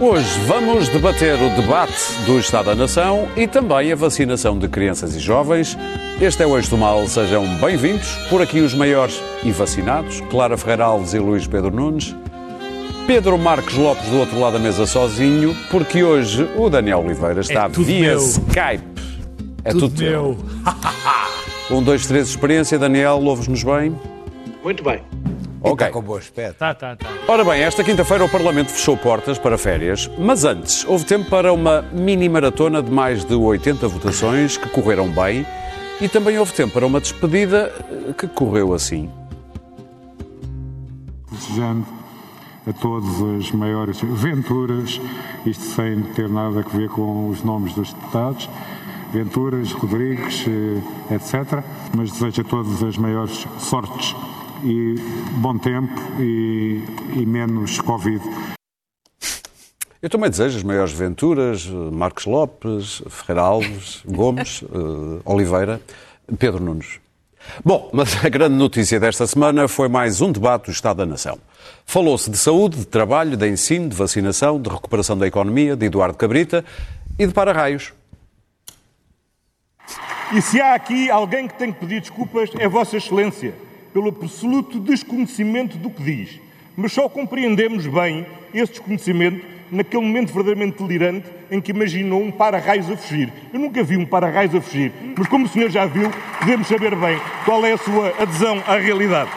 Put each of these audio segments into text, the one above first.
Hoje vamos debater o debate do Estado da Nação e também a vacinação de crianças e jovens. Este é o Eixo do Mal, sejam bem-vindos. Por aqui os maiores e vacinados, Clara Ferreira Alves e Luís Pedro Nunes. Pedro Marcos Lopes do outro lado da mesa sozinho, porque hoje o Daniel Oliveira está É via meu. Skype. É Tudo, tudo, teu. meu. Um, dois, três, experiência. Daniel, ouves-nos bem? Muito bem. Ok. Está com bom aspecto. Tá, tá, tá. Ora bem, esta quinta-feira o Parlamento fechou portas para férias, mas antes houve tempo para uma mini maratona de mais de 80 votações que correram bem e também houve tempo para uma despedida eh, que correu assim. desejando a todos as maiores venturas, isto sem ter nada a ver com os nomes dos deputados, Venturas, Rodrigues, eh, etc. Mas desejo a todos as maiores sortes e bom tempo e, e menos Covid. Eu também desejo as maiores venturas, Marcos Lopes, Ferreira Alves, Gomes, eh, Oliveira, Pedro Nunes. Bom, mas a grande notícia desta semana foi mais um debate do Estado da Nação. Falou-se de saúde, de trabalho, de ensino, de vacinação, de recuperação da economia, de Eduardo Cabrita e de para-raios. E se há aqui alguém que tem que pedir desculpas, é Vossa Excelência, pelo absoluto desconhecimento do que diz. Mas só compreendemos bem esse desconhecimento naquele momento verdadeiramente delirante em que imaginou um para-raios a fugir. Eu nunca vi um para-raios a fugir, mas como o senhor já viu, podemos saber bem qual é a sua adesão à realidade.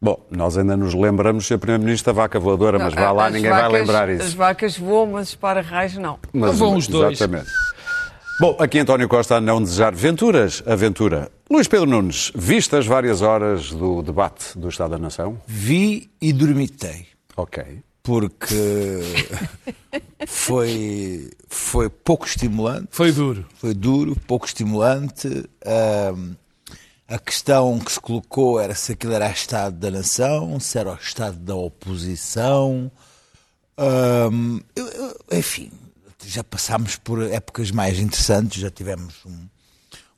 Bom, nós ainda nos lembramos ser Primeiro-Ministro da vaca voadora, mas vá lá, As ninguém vai vacas- lembrar As isso. vacas voam, mas os para-raios não. Mas, Vão os dois. Exatamente. Bom, aqui António Costa a não desejar venturas, aventura. Luís Pedro Nunes, vistas várias horas do debate do Estado da Nação? Vi e dormitei, Ok. porque foi, foi pouco estimulante, Foi duro. foi duro, pouco estimulante. Ahm, a questão que se colocou era se aquilo era o Estado da Nação, se era o Estado da oposição. Ahm, eu- eu- enfim, já passámos por épocas mais interessantes, já tivemos um,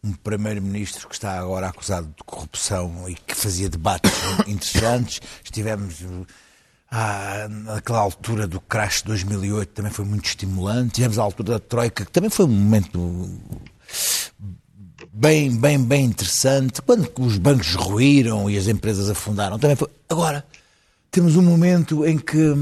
um primeiro-ministro que está agora acusado de corrupção e que fazia debates interessantes. Estivemos ah, naquela altura do crash de 2008, também foi muito estimulante. Tivemos a altura da Troika, que também foi um momento bem, bem, bem interessante. Quando os bancos ruíram e as empresas afundaram, também foi. Agora, temos um momento em que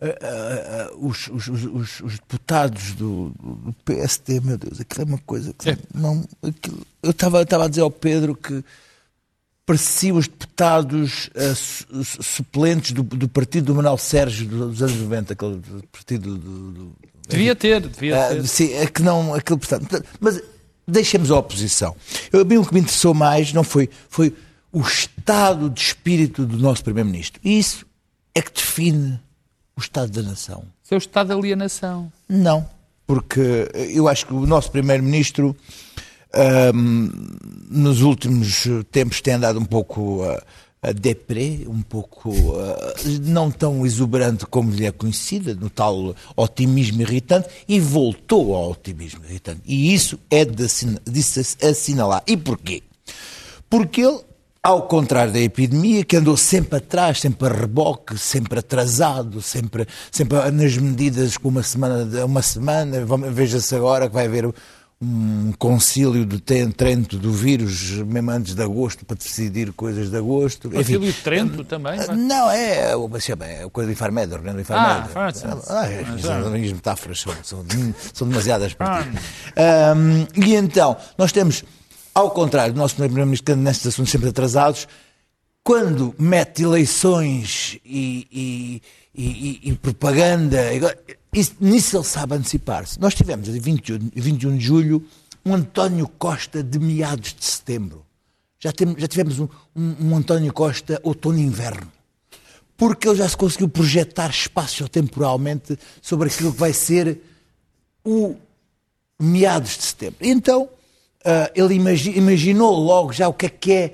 ah, ah, ah, os, os- os- os- os deputados do, do PSD, meu Deus, aquilo é uma coisa que não. aquilo- eu estava a dizer ao Pedro que pareciam os deputados ah, su- su- suplentes do, do partido do Manuel Sérgio dos anos 90, aquele partido do- do, Devia ter, devia ah, ter. sim, é que não, aquilo, portanto, mas deixemos a oposição. Eu, a mim o que me interessou mais não foi, foi o estado de espírito do nosso Primeiro-Ministro. E isso é que define o estado da nação. Seu estado de alienação. Não, porque eu acho que o nosso Primeiro-Ministro ahm, nos últimos tempos tem andado um pouco a, a deprê, um pouco ah, não tão exuberante como lhe é conhecida, no tal otimismo irritante, e voltou ao otimismo irritante. E isso é de, de se assinalar. E porquê? Porque ele, ao contrário da epidemia, que andou sempre atrás, sempre a reboque, sempre atrasado, sempre, sempre nas medidas com uma semana, uma semana, veja-se agora que vai haver um concílio de Trento do vírus, mesmo antes de agosto, para decidir coisas de agosto. Concílio de Trento também. vai? não, é, o- mas chama, é a coisa do Infarmed, a reunião do Infarmed. Ah, sim. Ah, é, as minhas metáforas são, são, demasiadas para ti. E então, nós temos, ao contrário do nosso primeiro-ministro, nestes assuntos sempre atrasados, quando mete eleições e, e- e- e- propaganda, isso- nisso ele sabe antecipar-se. Nós tivemos, em 21, 21 de julho, um António Costa de meados de setembro. Já, tem- já tivemos um, um- um António Costa outono-inverno. Porque ele já se conseguiu projetar espaço-temporalmente sobre aquilo que vai ser o meados de setembro. Então, ah, ele imagi- imaginou logo já o que é que é,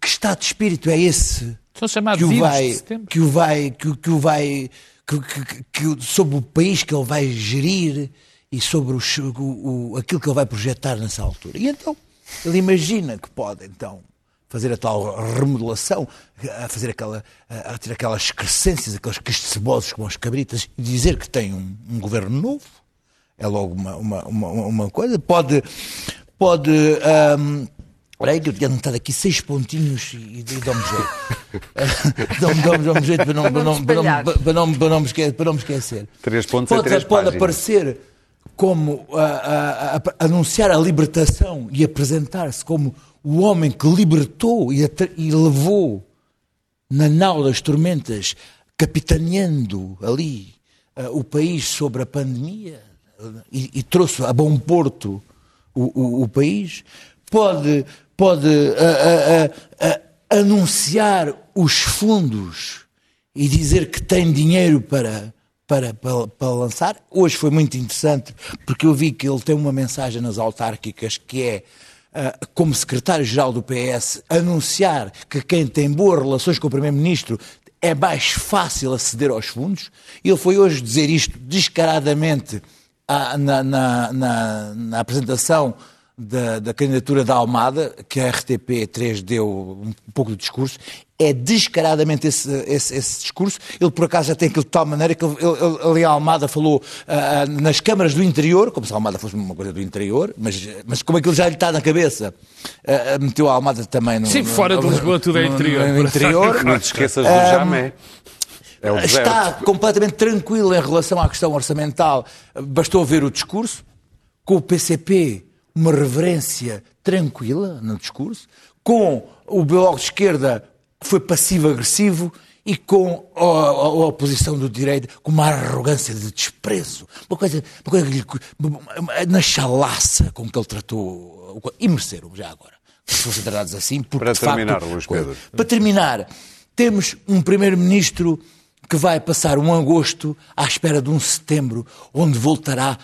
que estado de espírito é esse São chamados que o vai, que o vai, que, que o vai, que, que- que sobre o país que ele vai gerir e sobre o, o- aquilo que ele vai projetar nessa altura. E então, ele imagina que pode, então, fazer a tal remodelação, a fazer aquela, a ter aquelas excrescências, aqueles cebosos como as cabritas, e dizer que tem um, um governo novo, é logo uma, uma, uma, uma coisa. Pode, pode um, Olha aí que eu tinha anotado aqui seis pontinhos e, e dá-me jeito. dá-me jeito para não, para não, para não, para não, para não, me, esquecer, para não me esquecer. Três pontos pode, em três pode páginas. aparecer como a, a, a, anunciar a libertação e apresentar-se como o homem que libertou e, e levou na nau das tormentas, capitaneando ali uh, o país sobre a pandemia e, e trouxe a bom porto o, o, o país. Pode pode a, a, a, anunciar os fundos e dizer que tem dinheiro para, para, para, para, lançar. Hoje foi muito interessante porque eu vi que ele tem uma mensagem nas autárquicas que é. Uh, como secretário-geral do PS, anunciar que quem tem boas relações com o Primeiro-Ministro é mais fácil aceder aos fundos. Ele foi hoje dizer isto descaradamente na, na, na, na apresentação da, da, candidatura da Almada, que a RTP3 deu um pouco de discurso, é descaradamente esse, esse, esse discurso. Ele, por acaso, já tem aquilo de tal maneira que ele, ele, ali a Almada falou uh, nas câmaras do interior, como se a Almada fosse uma coisa do interior, mas, mas como aquilo já lhe está na cabeça, uh, meteu a Almada também no. Sim, fora no, de Lisboa tudo é interior. No, no interior. Não te esqueças do Jamé. É está completamente tranquilo em relação à questão orçamental. Bastou ver o discurso. Com o PCP, uma reverência tranquila no discurso. Com o Bloco de Esquerda, foi passivo-agressivo. E com a, a, a, oposição do direito, com uma arrogância de desprezo. Uma coisa, uma coisa que lhe, na chalaça com que ele tratou. E mereceram já agora. Se fossem tratados assim. Porque, Para terminar, facto, Luís Pedro. Para terminar, temos um primeiro-ministro que vai passar um agosto à espera de um setembro, onde voltará,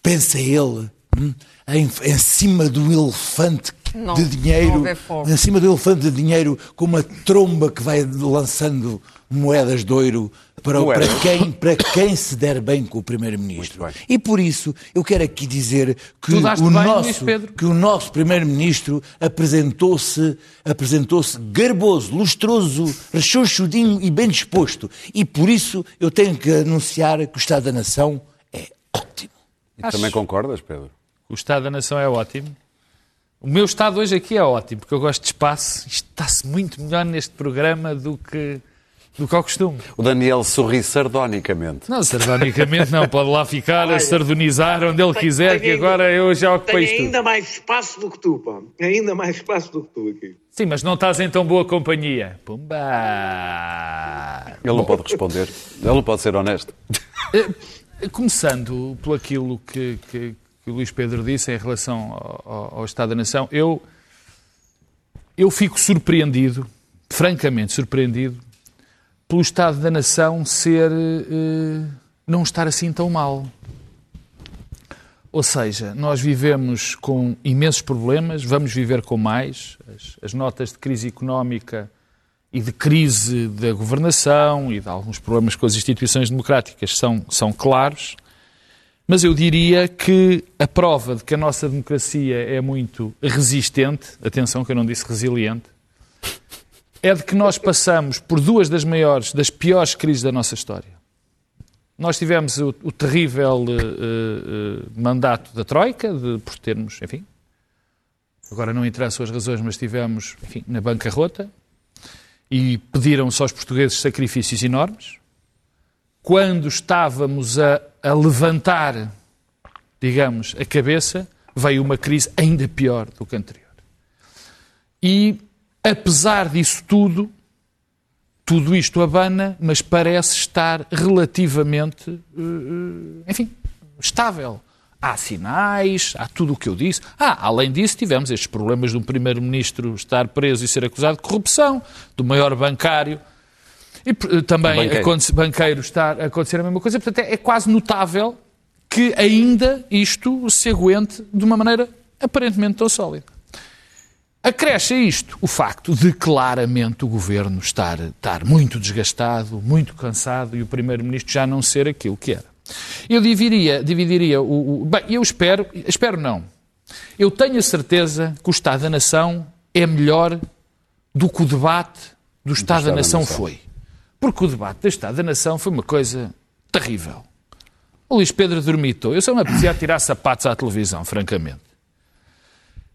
pensa ele, hum, em, em cima do elefante Não, de dinheiro, em cima do elefante de dinheiro, com uma tromba que vai lançando moedas de ouro para, Moedas. para, quem, para quem se der bem com o Primeiro-Ministro. E por isso eu quero aqui dizer que o bem, nosso, que o nosso Primeiro-Ministro apresentou-se apresentou-se garboso, lustroso, rechonchudinho e bem disposto. E por isso eu tenho que anunciar que o Estado da Nação é ótimo. E também concordas, Pedro? O Estado da Nação é ótimo. O meu Estado hoje aqui é ótimo, porque eu gosto de espaço. Isto está-se muito melhor neste programa do que, do que ao costume. O Daniel sorri sardonicamente. Não, sardonicamente não. Pode lá ficar a sardonizar onde ele Tenho- quiser, tenho que ainda- agora eu já ocupei Tenho isto tudo. ainda mais espaço do que tu, pá. Ainda mais espaço do que tu aqui. Sim, mas não estás em tão boa companhia. Pumba! Ele não pode responder. Ele não pode ser honesto. Eh, Começando por aquilo que, que- que o Luís Pedro disse em relação ao, ao- ao Estado da Nação, eu, eu fico surpreendido, francamente surpreendido, pelo Estado da Nação ser. eh, não estar assim tão mal. Ou seja, nós vivemos com imensos problemas, vamos viver com mais. As, as notas de crise económica e de crise da governação e de alguns problemas com as instituições democráticas são, são claros. Mas eu diria que a prova de que a nossa democracia é muito resistente, atenção que eu não disse resiliente, é de que nós passamos por duas das maiores, das piores crises da nossa história. Nós tivemos o, o terrível eh, eh, mandato da Troika, de, por termos, enfim, agora não interessam as razões, mas tivemos, enfim, na bancarrota, e pediram-se aos portugueses sacrifícios enormes. Quando estávamos a, a levantar, digamos, a cabeça, veio uma crise ainda pior do que a anterior. E, apesar disso tudo, tudo isto abana, mas parece estar relativamente, eh, enfim, estável. Há sinais, há tudo o que eu disse. Ah, além disso, tivemos estes problemas de um primeiro-ministro estar preso e ser acusado de corrupção, do maior bancário, e eh, também Banqueiro. aconte- banqueiro está a acontecer a mesma coisa. Portanto, é, é quase notável que ainda isto se aguente de uma maneira aparentemente tão sólida. Acresce a isto o facto de claramente o governo estar, estar muito desgastado, muito cansado e o primeiro-ministro já não ser aquilo que era. Eu dividiria, dividiria o, o- Bem, eu espero, espero não. Eu tenho a certeza que o Estado da Nação é melhor do que o debate do Estado, Estado da da Nação Nação. foi. Porque o debate do Estado da Nação foi uma coisa terrível. O Luís Pedro dormitou. Eu só me apetecia tirar sapatos à televisão, francamente.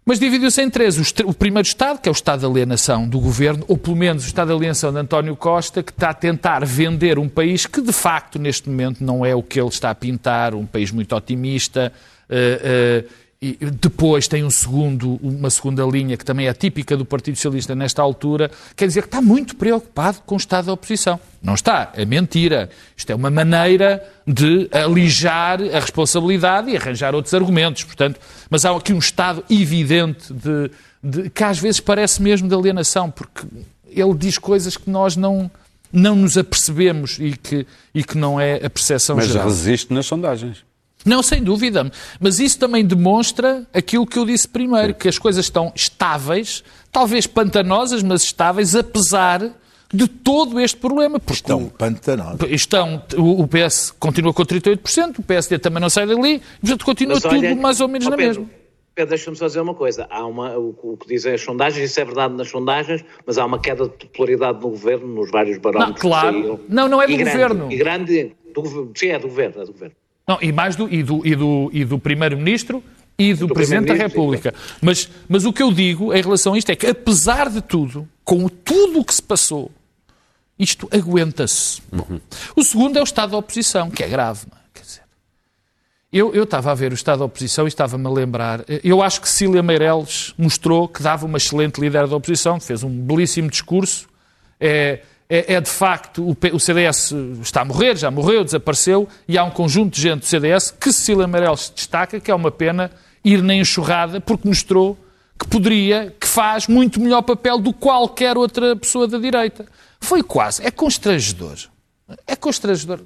Mas dividiu-se em três. O, o primeiro Estado, que é o Estado de alienação do governo, ou pelo menos o Estado de alienação de António Costa, que está a tentar vender um país que, de facto, neste momento não é o que ele está a pintar, um país muito otimista. eh, eh, e depois tem um segundo, uma segunda linha que também é típica do Partido Socialista nesta altura, quer dizer que está muito preocupado com o estado da oposição. Não está, é mentira. Isto é uma maneira de alijar a responsabilidade e arranjar outros argumentos. Portanto, mas há aqui um estado evidente de, de- que às vezes parece mesmo de alienação, porque ele diz coisas que nós não, não nos apercebemos e que, e que não é a percepção Mas geral. resiste nas sondagens. Não, sem dúvida. Mas isso também demonstra aquilo que eu disse primeiro, que as coisas estão estáveis, talvez pantanosas, mas estáveis, apesar de todo este problema. Porque Estão o- pantanosos. estão, o o PS continua com 38%, o PSD também não sai dali, portanto continua Mas tudo olha, mais ou menos na Pedro, mesma. Pedro, deixa-me só dizer uma coisa. Há uma, o, o que dizem as sondagens, isso é verdade nas sondagens, mas há uma queda de popularidade no governo, nos vários barómetros. Não, claro. que saíram. Não, não é do E grande, governo. E grande. Do, sim, é do governo. É do governo. Não, e mais do, e do, e do, e do Primeiro-Ministro e do, Do Presidente da República. Mas, mas o que eu digo em relação a isto é que, apesar de tudo, com tudo o que se passou, isto aguenta-se. Bom, O segundo é o estado da oposição, que é grave. Não é? Quer dizer, eu, eu estava a ver o estado da oposição e estava-me a lembrar. Eu acho que Cília Meireles mostrou que dava uma excelente líder da oposição, fez um belíssimo discurso. É, é, é de facto, o, o CDS está a morrer, já morreu, desapareceu, e há um conjunto de gente do CDS que Cecília Meireles destaca, que é uma pena ir na enxurrada, porque mostrou que poderia, que faz muito melhor papel do que qualquer outra pessoa da direita. Foi quase, é constrangedor. É constrangedor.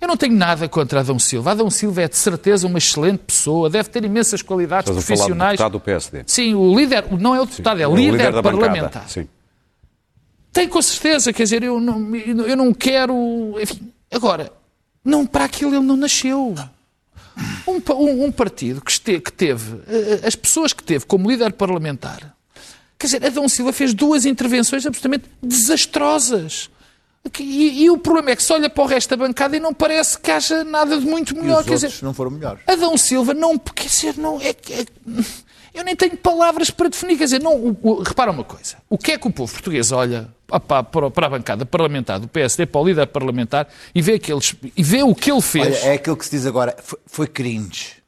Eu não tenho nada contra Adão Silva. Adão Silva é de certeza uma excelente pessoa, deve ter imensas qualidades Estás a falar do profissionais. deputado do PSD. Sim, o líder, não é o deputado, é o o líder, da parlamentar. Sim. Tem com certeza, quer dizer, eu não, eu não quero. Enfim, agora, não, para aquilo ele não nasceu. Um, um- um partido que, este- que teve, eh, as pessoas que teve como líder parlamentar, quer dizer, Adão Silva fez duas intervenções absolutamente desastrosas. E, e o problema é que se olha para o resto da bancada e não parece que haja nada de muito E melhor. os Quer dizer, não foram melhores. Adão Silva não, quer dizer, não é, que- é- eu nem tenho palavras para definir, quer dizer, não, o- o- repara uma coisa, o que é que o povo português olha para, para a bancada parlamentar do PSD, para o líder parlamentar e vê, aqueles, e vê o que ele fez. Olha, é aquilo que se diz agora. Foi, foi cringe.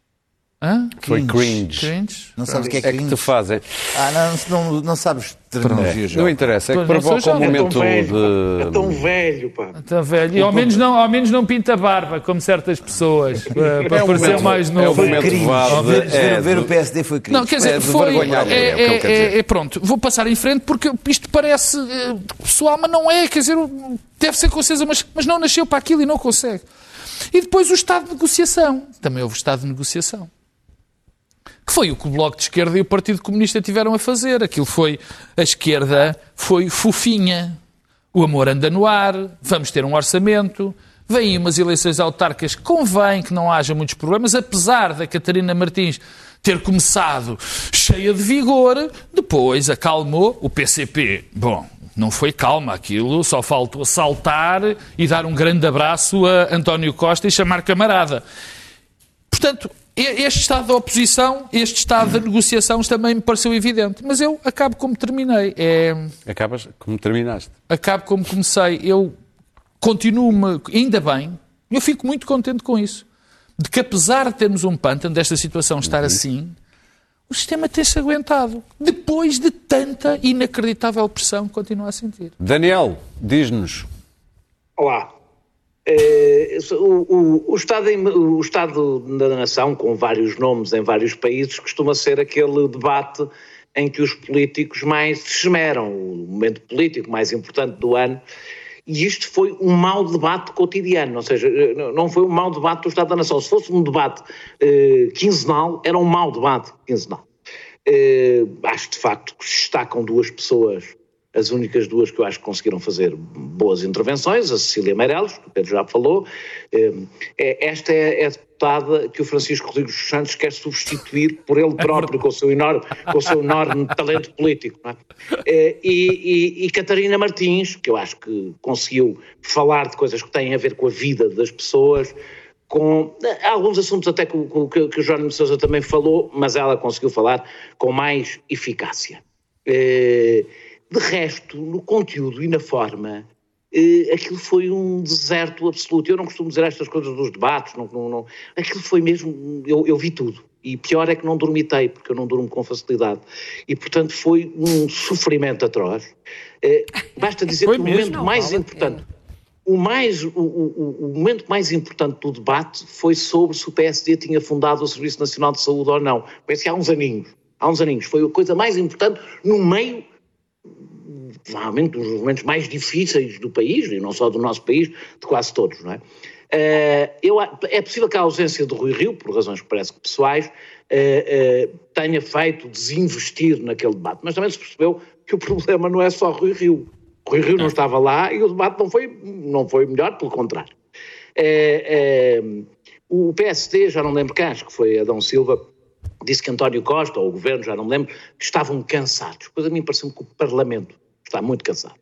Hã? Foi cringe. Cringe? Não sabes o que é É que cringe? te fazem. Ah, não, não, não sabes terminologia já. Não interessa, é que provoca um. É tão momento velho, pá. É tão de. velho, pá. Está velho. E ao menos, não, ao menos não pinta barba, como certas pessoas, para, para É um parecer momento- mais é um novo. momento Cringe. vado, Ver, é, ver do- o PSD foi cringe. Não, quer dizer, É de foi. É, é o é- é- pronto, vou passar em frente porque isto parece eh, pessoal, mas não é. Quer dizer, deve ser com certeza, mas, mas não nasceu para aquilo e não consegue. E depois o estado de negociação. Também houve estado de negociação. Que foi o que o Bloco de Esquerda e o Partido Comunista tiveram a fazer. Aquilo foi. A esquerda foi fofinha. O amor anda no ar. Vamos ter um orçamento. Vêm umas eleições autárquicas. Convém que não haja muitos problemas, apesar da Catarina Martins ter começado cheia de vigor. Depois acalmou o PCP. Bom, não foi calma aquilo, só faltou saltar e dar um grande abraço a António Costa e chamar camarada. Portanto, este estado da oposição, este estado da negociação também me pareceu evidente. Mas eu acabo como terminei. É, Acabas como terminaste. acabo como comecei. Eu continuo-me, ainda bem, eu fico muito contente com isso. De que apesar de termos um pântano, desta situação estar assim, o sistema tem-se aguentado. Depois de tanta inacreditável pressão que continua a sentir. Daniel, diz-nos. Olá. Eh, o, o- o Estado, o Estado da Nação, com vários nomes em vários países, costuma ser aquele debate em que os políticos mais se esmeram, o momento político mais importante do ano. E isto foi um mau debate cotidiano, ou seja, eh, não- não foi um mau debate do Estado da Nação. Se fosse um debate eh, quinzenal, era um mau debate quinzenal. Eh, acho de facto que se destacam duas pessoas as únicas duas que eu acho que conseguiram fazer boas intervenções, a Cecília Meirelles, que o Pedro já falou, eh, é, esta é, é a deputada que o Francisco Rodrigues dos Santos quer substituir por ele próprio, com o seu enorme, com o seu enorme talento político. É? Eh, e, e, e, Catarina Martins, que eu acho que conseguiu falar de coisas que têm a ver com a vida das pessoas, com alguns assuntos até que, que, que o Jorge de Sousa também falou, mas ela conseguiu falar com mais eficácia. Eh, de resto, no conteúdo e na forma, eh, aquilo foi um deserto absoluto. Eu não costumo dizer estas coisas dos debates, não, não, não. aquilo foi mesmo, eu, eu vi tudo. E pior é que não dormitei, porque eu não durmo com facilidade. E, portanto, foi um sofrimento atroz. Eh, basta dizer que o momento não, mais importante, o, mais, o, o, o, momento mais importante do debate foi sobre se o PSD tinha fundado o Serviço Nacional de Saúde ou não. Parece que há uns aninhos. Há uns aninhos. Foi a coisa mais importante no meio provavelmente um dos momentos mais difíceis do país, e não só do nosso país, de quase todos, não é? Uh, eu, é possível que a ausência do Rui Rio, por razões que parece que pessoais, uh, uh, tenha feito desinvestir naquele debate, mas também se percebeu que o problema não é só Rui Rio. Rui Rio não estava lá e o debate não foi, não foi melhor, pelo contrário. o PSD, já não lembro quem, acho que foi Adão Silva, disse que António Costa, ou o governo, já não me lembro, estavam cansados. Pois a mim parece-me que o Parlamento está muito cansado.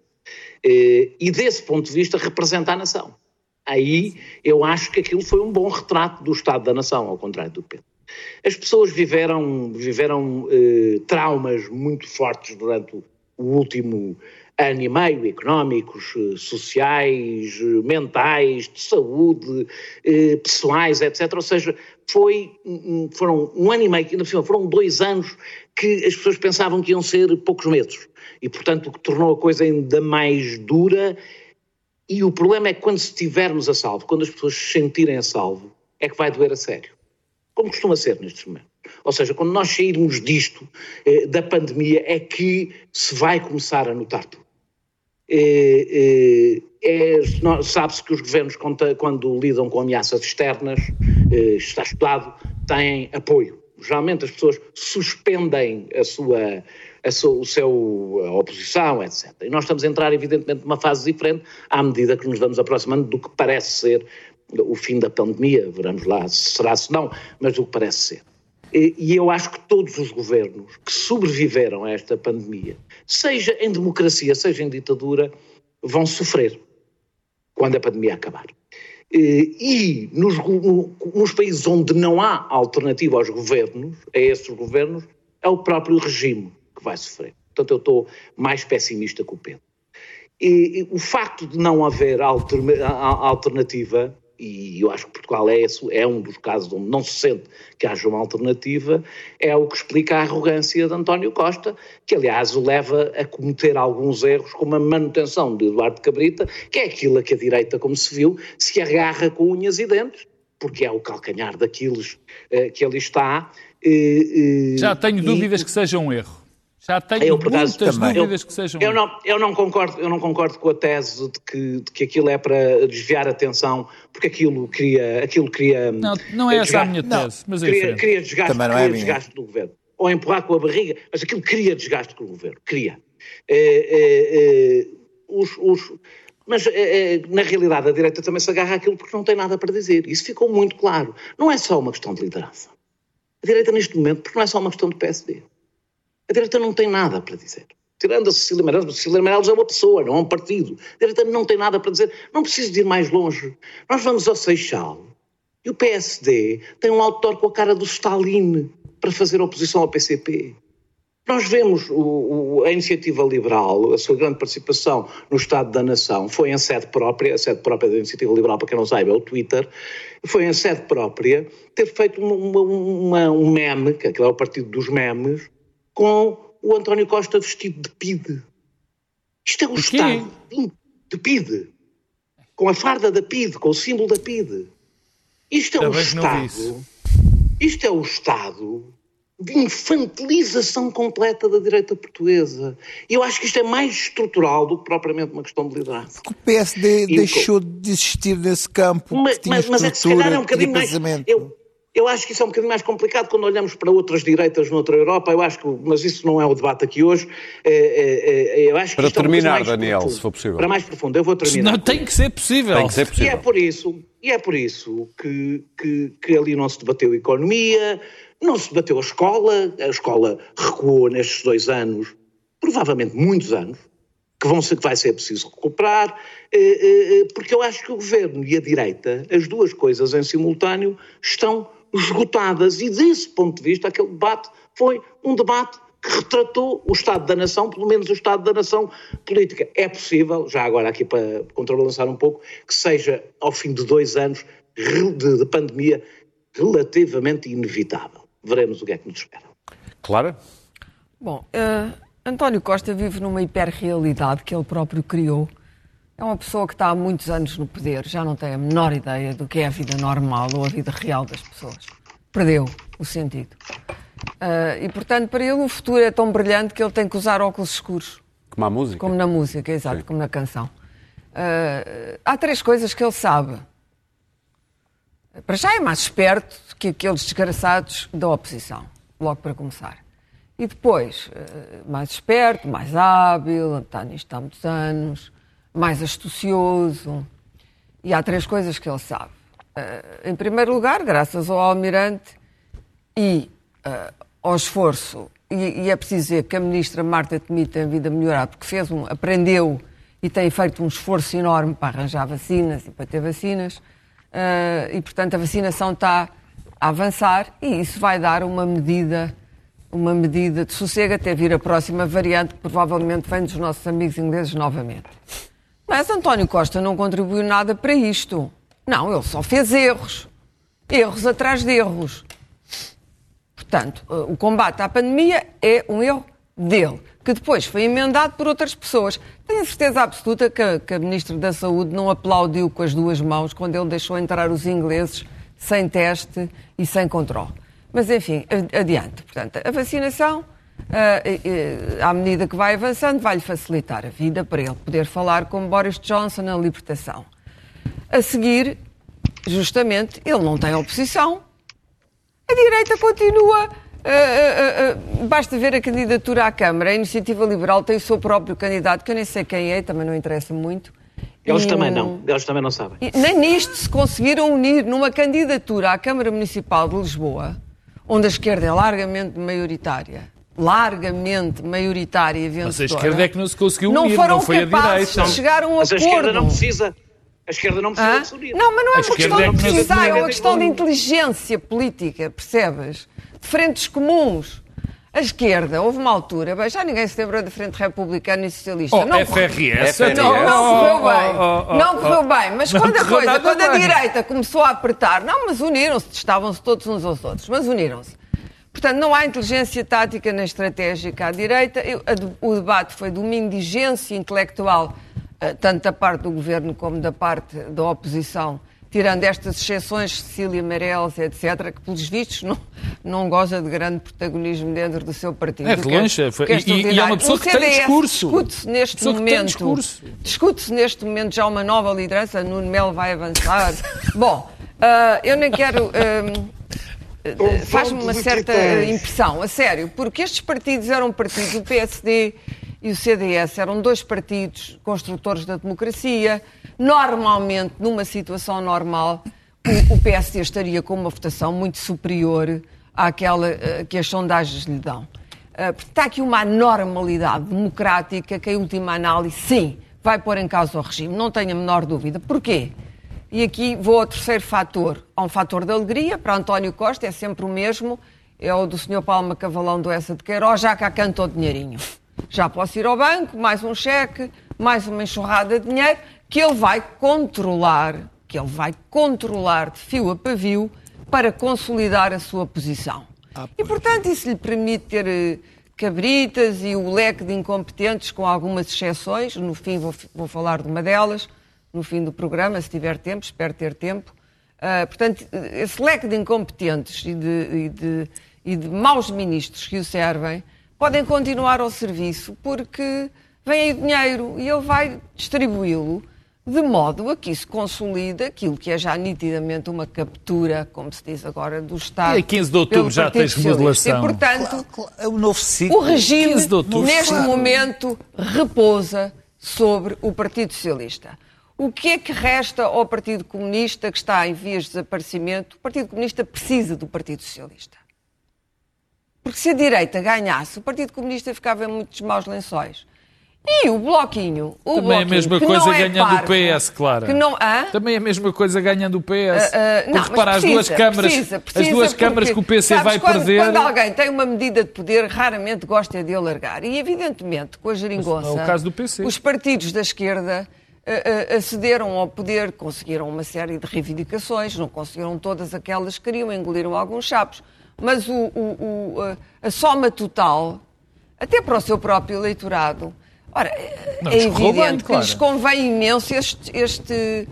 Eh, e desse ponto de vista representa a nação. Aí eu acho que aquilo foi um bom retrato do Estado da nação, ao contrário do Pedro. As pessoas viveram, viveram eh, traumas muito fortes durante o último ano e meio, económicos, eh, sociais, eh, mentais, de saúde, eh, pessoais, etc. Ou seja, foi, foram um ano e meio, ainda foram dois anos que as pessoas pensavam que iam ser poucos meses. E, portanto, o que tornou a coisa ainda mais dura. E o problema é que quando estivermos a salvo, quando as pessoas se sentirem a salvo, é que vai doer a sério. Como costuma ser nestes momentos. Ou seja, quando nós sairmos disto, da pandemia, é que se vai começar a notar tudo. É, é, é Sabe-se que os governos, quando lidam com ameaças externas, eh, está estudado, têm apoio. Geralmente as pessoas suspendem a sua, a sua, o seu a oposição, etc. E nós estamos a entrar, evidentemente, numa fase diferente à medida que nos vamos aproximando do que parece ser o fim da pandemia. Veremos lá se será se não, mas do que parece ser. E eu acho que todos os governos que sobreviveram a esta pandemia, seja em democracia, seja em ditadura, vão sofrer quando a pandemia acabar. E nos, nos países onde não há alternativa aos governos, a esses governos, é o próprio regime que vai sofrer. Portanto, eu estou mais pessimista que o Pedro. E, e o facto de não haver alternativa e eu acho que Portugal é, esse, é um dos casos onde não se sente que haja uma alternativa, é o que explica a arrogância de António Costa, que aliás o leva a cometer alguns erros, como a manutenção de Eduardo Cabrita, que é aquilo a que a direita, como se viu, se agarra com unhas e dentes, porque é o calcanhar daqueles uh, que ali está. Uh, uh, Já tenho dúvidas que seja um erro. Já tenho eu, muitas também. dúvidas eu, que sejam. Eu não, eu, não concordo, eu não concordo com a tese de que, de que aquilo é para desviar a atenção, porque aquilo cria. Aquilo cria não, não é essa desgaste, a minha tese, não, mas é cria, cria desgaste, também não é desgaste do governo. Ou empurrar com a barriga, mas aquilo cria desgaste com o governo. Cria. É, é, é, os, os, mas é, é, na realidade a direita também se agarra àquilo porque não tem nada para dizer. Isso ficou muito claro. Não é só uma questão de liderança. A direita neste momento, porque não é só uma questão de PSD. A direita não tem nada para dizer. Tirando a Cecília Meirelles, Cecília Meirelles é uma pessoa, não é um partido. A direita não tem nada para dizer. Não preciso de ir mais longe. Nós vamos ao Seixal e o PSD tem um autor com a cara do Stalin para fazer oposição ao PCP. Nós vemos o, o, a iniciativa liberal, a sua grande participação no Estado da Nação, foi em sede própria, a sede própria da iniciativa liberal, para quem não saiba, é o Twitter, foi em sede própria ter feito uma, uma, uma, um meme, que é o partido dos memes, com o António Costa vestido de PIDE. Isto é o Estado de PIDE. Com a farda da PIDE, com o símbolo da PIDE. Isto é Também o Estado. Isto é o Estado de infantilização completa da direita portuguesa. E eu acho que isto é mais estrutural do que propriamente uma questão de liderança. Porque o PSD e deixou o... de existir nesse campo. Mas, mas, mas é, se calhar é um bocadinho mais. Eu, eu acho que isso é um bocadinho mais complicado quando olhamos para outras direitas noutra Europa, eu acho que, mas isso não é o debate aqui hoje. É, é, é, eu acho que Para é terminar, mais Daniel, profundo. se for possível. Para mais profundo, eu vou terminar. Não, tem que ser possível. Tem que ser E é possível. por isso, e é por isso que, que, que ali não se debateu economia, não se debateu a escola, a escola recuou nestes dois anos, provavelmente muitos anos, que, vão ser, que vai ser preciso recuperar, porque eu acho que o governo e a direita, as duas coisas em simultâneo, estão esgotadas. E desse ponto de vista, aquele debate foi um debate que retratou o Estado da Nação, pelo menos o Estado da Nação política. É possível, já agora aqui para contrabalançar um pouco, que seja ao fim de dois anos de, de pandemia relativamente inevitável. Veremos o que é que nos espera. Clara? Bom, eh, António Costa vive numa hiperrealidade que ele próprio criou. É uma pessoa que está há muitos anos no poder, já não tem a menor ideia do que é a vida normal ou a vida real das pessoas. Perdeu o sentido. Eh, e, portanto, para ele o futuro é tão brilhante que ele tem que usar óculos escuros. Como a música? Como na música, exato, como na canção. Ah, há três coisas que ele sabe. Para já é mais esperto que aqueles desgraçados da oposição, logo para começar. E depois, ah, mais esperto, mais hábil, está nisto há muitos anos, mais astucioso. E há três coisas que ele sabe. Ah, em primeiro lugar, graças ao Almirante e ah, ao esforço, e, e é preciso dizer que a ministra Marta Temido tem vindo a melhorar, porque fez um, aprendeu e tem feito um esforço enorme para arranjar vacinas e para ter vacinas, ah, e portanto a vacinação está a avançar e isso vai dar uma medida, uma medida de sossego até vir a próxima variante, que provavelmente vem dos nossos amigos ingleses novamente. Mas António Costa não contribuiu nada para isto. Não, ele só fez erros. Erros atrás de erros. Portanto, eh, o combate à pandemia é um erro dele, que depois foi emendado por outras pessoas. Tenho certeza absoluta que a, que a Ministra da Saúde não aplaudiu com as duas mãos quando ele deixou entrar os ingleses sem teste e sem controle. Mas, enfim, adiante. Portanto, a vacinação, ah, à medida que vai avançando, vai-lhe facilitar a vida para ele poder falar com Boris Johnson na libertação. A seguir, justamente, ele não tem oposição, a direita continua. ah, basta ver a candidatura à Câmara. A Iniciativa Liberal tem o seu próprio candidato, que eu nem sei quem é, também não interessa muito. Eles também não, eles também não sabem. e nem nisto se conseguiram unir numa candidatura à Câmara Municipal de Lisboa, onde a esquerda é largamente maioritária. Largamente maioritária e vencedora. Mas a esquerda é que não se conseguiu Não unir, foram não foi a capazes direita. de chegar a um Mas a acordo. esquerda não precisa. A esquerda não precisa de se unir. Não, mas não é A uma questão é de que precisar, é uma questão de inteligência política, percebes? De frentes comuns. A esquerda, houve uma altura, bem, já ninguém se lembra da Frente Republicana e Socialista. Oh, não, FRS. FRS. não, não correu bem. Oh, oh, oh, não oh. correu bem. Mas quando a coisa, quando a direita começou a apertar, não, mas uniram-se, estavam-se todos uns aos outros, mas uniram-se. Portanto, não há inteligência tática nem estratégica à direita. Eu- a o debate foi de uma indigência intelectual, eh, tanto da parte do governo como da parte da oposição, tirando estas exceções, Cecília Meirelles, etc., que, pelos vistos, não, não goza de grande protagonismo dentro do seu partido. É, de longe, que e- e é uma pessoa O que tem CDS discurso. Discute-se neste tem momento. discurso. Discute-se neste momento já uma nova liderança, Nuno Melo vai avançar. Bom, ah, eu nem quero. ah, Faz-me uma certa impressão, a sério, porque estes partidos eram partidos, o PSD e o CDS eram dois partidos construtores da democracia. Normalmente, numa situação normal, o, o PSD estaria com uma votação muito superior àquela ah, que as sondagens lhe dão. Porque está aqui uma anormalidade democrática que, em última análise, sim, vai pôr em causa o regime, não tenho a menor dúvida. Porquê? E aqui vou ao terceiro fator. Há um fator de alegria, para António Costa é sempre o mesmo, é o do Sr. Palma Cavalão do Essa de Queiroz, já cá canta o dinheirinho. Já posso ir ao banco, mais um cheque, mais uma enxurrada de dinheiro, que ele vai controlar, que ele vai controlar de fio a pavio para consolidar a sua posição. E, portanto, isso lhe permite ter eh, cabritas e o leque de incompetentes, com algumas exceções. No fim, vou, vou falar de uma delas, no fim do programa, se tiver tempo, espero ter tempo. Ah, portanto, esse leque de incompetentes e de, e, de, e de maus ministros que o servem podem continuar ao serviço porque vem aí dinheiro e ele vai distribuí-lo de modo a que isso consolida aquilo que é já nitidamente uma captura, como se diz agora, do Estado. E a 15 de outubro já tens remodelação. E, portanto, É o novo ciclo. o regime, 15 de outubro. neste Claro. momento, repousa sobre o Partido Socialista. O que é que resta ao Partido Comunista, que está em vias de desaparecimento? O Partido Comunista precisa do Partido Socialista. Porque se a direita ganhasse, o Partido Comunista ficava em muitos maus lençóis. E o Bloquinho, o Também é a Bloquinho, mesma que coisa não é ganhando o PS, claro. Não? Também é a mesma coisa ganhando o PS. Ah, ah, Porque não, mas repara, as precisa, duas câmaras, precisa, precisa, as duas câmaras que o PC sabes, vai quando, perder. Quando alguém tem uma medida de poder, raramente gosta de alargar. E, evidentemente, com a geringonça, Mas é o caso do PC. os partidos da esquerda acederam ao poder, conseguiram uma série de reivindicações, não conseguiram todas aquelas que queriam, engoliram alguns chapos. Mas o- o- o, a soma total, até para o seu próprio eleitorado, ora, Não, é correu bem, evidente que lhes convém imenso este... este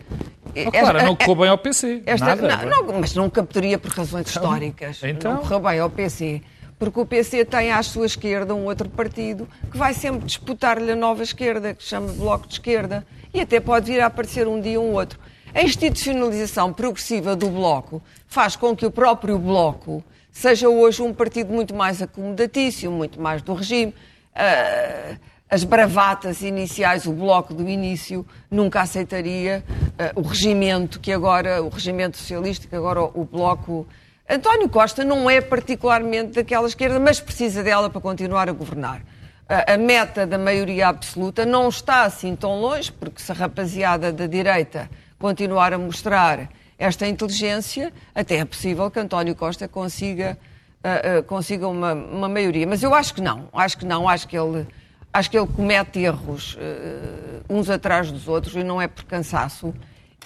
claro, não esta- correu bem ao PC. esta- Nada. não, não, mas não captaria por razões históricas. então? Não correu bem ao PC. Porque o PC tem à sua esquerda um outro partido que vai sempre disputar-lhe a nova esquerda, que se chama Bloco de Esquerda. E até pode vir a aparecer um dia um outro. A institucionalização progressiva do Bloco faz com que o próprio Bloco seja hoje um partido muito mais acomodatício, muito mais do regime. Ah, as bravatas iniciais, o bloco do início, nunca aceitaria ah, o regimento que agora, o regimento socialista, que agora o bloco. António Costa não é particularmente daquela esquerda, mas precisa dela para continuar a governar. A, meta da maioria absoluta não está assim tão longe, porque se a rapaziada da direita continuar a mostrar esta inteligência, até é possível que António Costa consiga uh, uh, consiga uma, uma maioria. Mas eu acho que não. Acho que não. Acho que ele, acho que ele comete erros uh, uns atrás dos outros e não é por cansaço.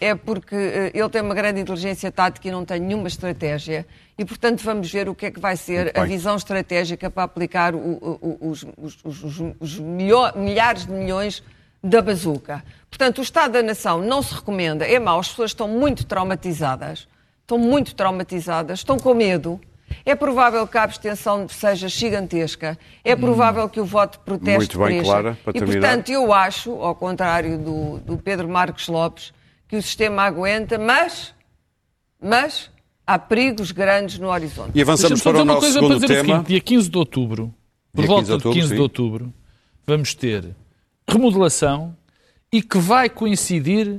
É porque uh, ele tem uma grande inteligência tática e não tem nenhuma estratégia. E, portanto, vamos ver o que é que vai ser a visão estratégica para aplicar o- o- os, os- os- os- milho- milhares de milhões da bazuca. Portanto, o Estado da Nação não se recomenda. É mau, as pessoas estão muito traumatizadas. Estão muito traumatizadas, estão com medo. É provável que a abstenção seja gigantesca. É provável que o voto de protesto Muito bem, cresça. Clara, para E, terminar. portanto, eu acho, ao contrário do, do Pedro Marcos Lopes, que o sistema aguenta, mas, mas há perigos grandes no horizonte. E avançamos para o nosso coisa para segundo dizer o tema. seguinte, dia 15 de outubro, por Dia 15 volta de de outubro, 15 sim. de outubro, vamos ter remodelação e que vai coincidir,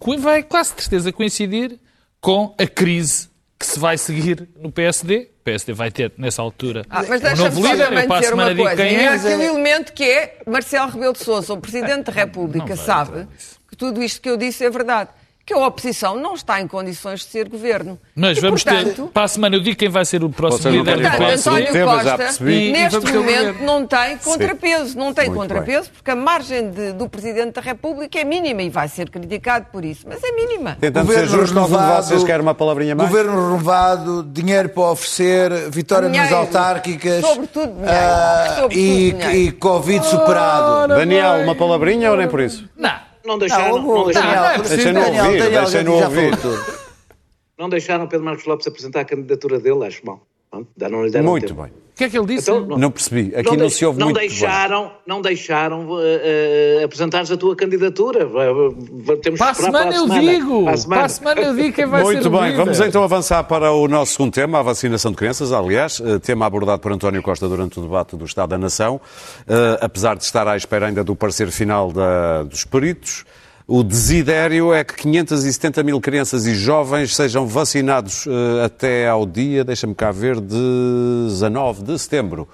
co- vai quase certeza coincidir com a crise que se vai seguir no PSD. O PSD vai ter, nessa altura, Ah, mas um deixa-me novo líder. Eu a dizer uma coisa. quem É é. aquele elemento que é Marcelo Rebelo de Sousa, o Presidente da República, vai sabe entrar nisso. Que tudo isto que eu disse é verdade. Que a oposição não está em condições de ser governo. Mas E, vamos portanto, ter, para a semana eu digo quem vai ser o próximo Vocês líder do querem falar Portanto, António Costa, percebi. E neste momento, governo. não tem contrapeso. Não tem Muito contrapeso porque a margem de- do Presidente da República é mínima e vai ser criticado por isso. Mas é mínima. Tentando ser justo, de vocês quer uma palavrinha mais? Governo renovado, dinheiro para oferecer, vitória nas Dinheiro. autárquicas Sobretudo dinheiro. ah, Sobretudo e, dinheiro. e Covid superado. Daniel, uma palavrinha ou nem por isso? Não. Não deixaram, Não, deixaram, não é Daniel, preciso. Deixem-no Daniel, ouvir, Daniel deixem-no já ouvir. falou tudo. não deixaram Pedro Marcos Lopes apresentar a candidatura dele, acho mal. Não lhe deram Muito tempo. bem. O que é que ele disse? Então, Não percebi. Aqui não, deix- se ouve não muito bem. deixaram, não deixaram eh, eh, apresentares a tua candidatura. Vai- Temos Para a que esperar semana eu semana. digo. Para a semana. Para a semana eu digo quem vai ser Muito bem, vamos então avançar para o nosso segundo tema, a vacinação de crianças, aliás, eh, tema abordado por António Costa durante o debate do Estado da Nação, Eh, apesar de estar à espera ainda do parecer final da- dos peritos. O desidério é que 570 mil crianças e jovens sejam vacinados eh, até ao dia, deixa-me cá ver, de 19 de setembro.